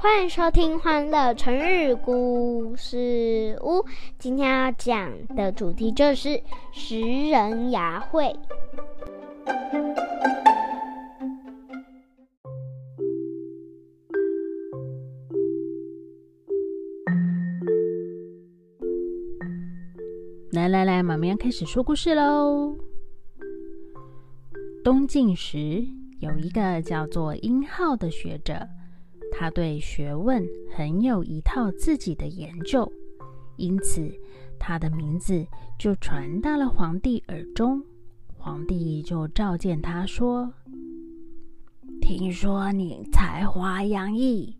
欢迎收听《欢乐成日故事屋》。今天要讲的主题就是食人牙会。来来来，妈咪要开始说故事喽。东晋时，有一个叫做殷浩的学者。他对学问很有一套自己的研究，因此他的名字就传到了皇帝耳中。皇帝就召见他说：“听说你才华洋溢，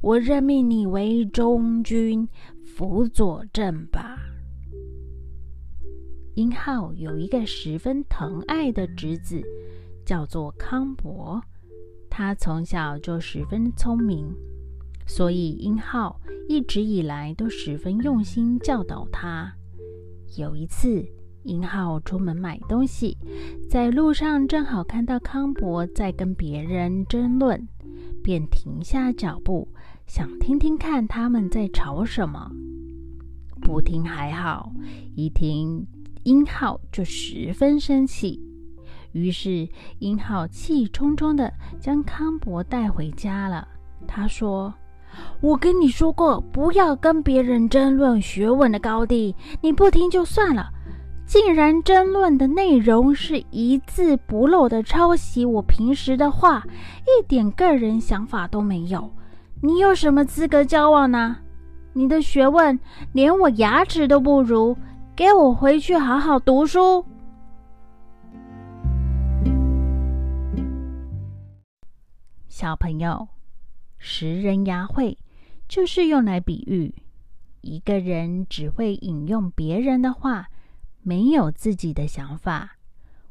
我任命你为中军，辅佐朕吧。”殷浩有一个十分疼爱的侄子，叫做康伯。他从小就十分聪明，所以英浩一直以来都十分用心教导他。有一次，英浩出门买东西，在路上正好看到康伯在跟别人争论，便停下脚步，想听听看他们在吵什么。不听还好，一听，英浩就十分生气。于是，英浩气冲冲地将康伯带回家了。他说：“我跟你说过，不要跟别人争论学问的高低。你不听就算了，竟然争论的内容是一字不漏的抄袭我平时的话，一点个人想法都没有。你有什么资格交往呢？你的学问连我牙齿都不如，给我回去好好读书。”小朋友，食人牙会就是用来比喻一个人只会引用别人的话，没有自己的想法。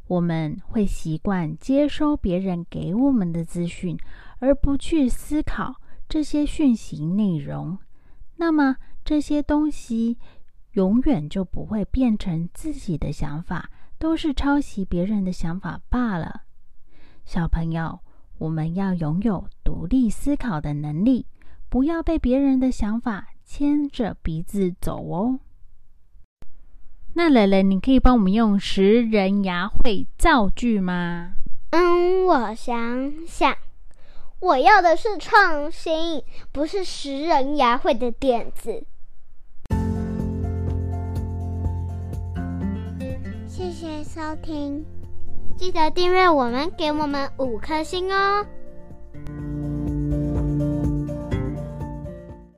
我们会习惯接收别人给我们的资讯，而不去思考这些讯息内容。那么这些东西永远就不会变成自己的想法，都是抄袭别人的想法罢了。小朋友。我们要拥有独立思考的能力，不要被别人的想法牵着鼻子走哦。那蕾蕾，你可以帮我们用食人牙会造句吗？嗯，我想想，我要的是创新，不是食人牙会的点子。谢谢收听。记得订阅我们，给我们五颗星哦！